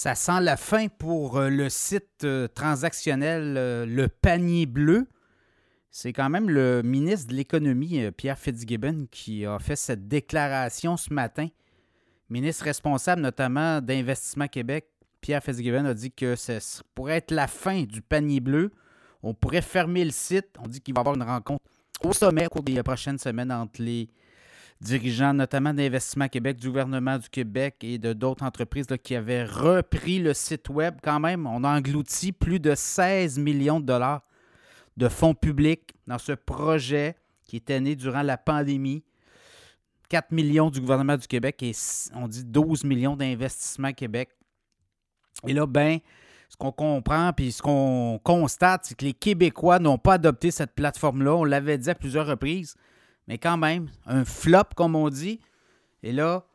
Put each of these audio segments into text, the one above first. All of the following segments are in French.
Ça sent la fin pour euh, le site euh, transactionnel euh, Le Panier Bleu. C'est quand même le ministre de l'Économie, Pierre Fitzgibbon, qui a fait cette déclaration ce matin. Ministre responsable notamment d'Investissement Québec, Pierre Fitzgibbon a dit que ce pourrait être la fin du panier bleu. On pourrait fermer le site. On dit qu'il va y avoir une rencontre au sommet au cours des prochaines semaines entre les dirigeants notamment d'Investissement Québec, du gouvernement du Québec et de d'autres entreprises qui avaient repris le site web quand même. On a englouti plus de 16 millions de dollars de fonds publics dans ce projet qui était né durant la pandémie. 4 millions du gouvernement du Québec et on dit 12 millions d'Investissement Québec. Et là, ben, ce qu'on comprend puis ce qu'on constate, c'est que les Québécois n'ont pas adopté cette plateforme-là. On l'avait dit à plusieurs reprises. Mais quand même, un flop, comme on dit. Et là,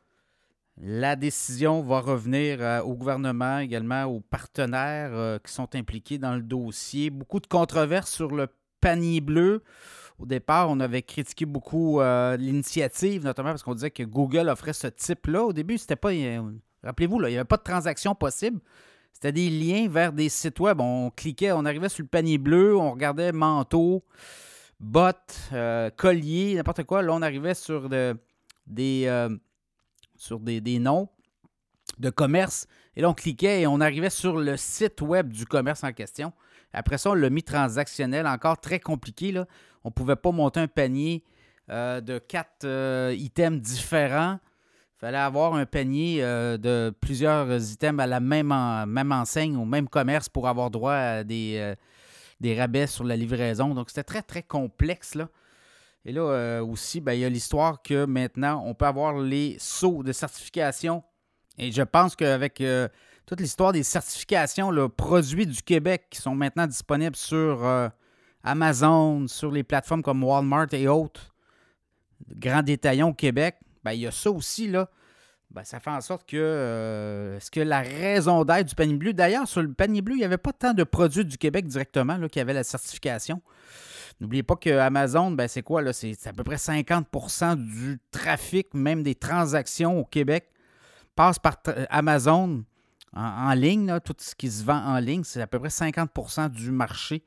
la décision va revenir euh, au gouvernement, également aux partenaires euh, qui sont impliqués dans le dossier. Beaucoup de controverses sur le panier bleu. Au départ, on avait critiqué beaucoup euh, l'initiative, notamment parce qu'on disait que Google offrait ce type-là. Au début, c'était pas. Rappelez-vous, il n'y avait pas de transaction possible. C'était des liens vers des sites web. On cliquait, on arrivait sur le panier bleu, on regardait manteau bottes, euh, colliers, n'importe quoi. Là, on arrivait sur, des, euh, sur des, noms de commerce. Et là, on cliquait et on arrivait sur le site web du commerce en question. Après ça, on l'a mis transactionnel, encore très compliqué. Là. On ne pouvait pas monter un panier euh, de quatre items différents. Il fallait avoir un panier de plusieurs items à la même, même enseigne, au même commerce pour avoir droit à des, des rabais sur la livraison. Donc, c'était très, très complexe. Là. Et là euh, aussi, ben, il y a l'histoire que maintenant, on peut avoir les sauts de certification. Et je pense qu'avec euh, toute l'histoire des certifications, le produits du Québec qui sont maintenant disponibles sur euh, Amazon, sur les plateformes comme Walmart et autres, grands détaillants au Québec, ben, il y a ça aussi. Là. Ben, ça fait en sorte que euh, ce que la raison d'être du panier bleu, d'ailleurs, sur le panier bleu, il n'y avait pas tant de produits du Québec directement là, qui avaient la certification. N'oubliez pas que Amazon, ben, c'est quoi? C'est à peu près 50% du trafic, même des transactions au Québec, passe par Amazon en, ligne. Tout ce qui se vend en ligne, c'est à peu près 50% du marché.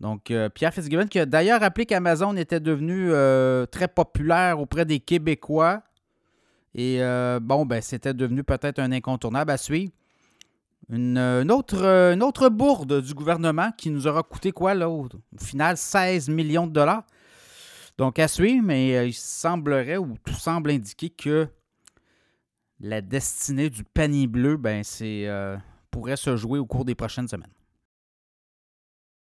Donc, euh, Pierre Fitzgibbon, qui a d'ailleurs rappelé qu'Amazon était devenu euh, très populaire auprès des Québécois et euh, bon, ben, c'était devenu peut-être un incontournable à suivre. Une, autre, bourde du gouvernement qui nous aura coûté quoi, là, au, final, 16 millions de dollars. Donc, à suivre, mais euh, il semblerait, ou tout semble indiquer que la destinée du panier bleu, ben, c'est, euh, pourrait se jouer au cours des prochaines semaines.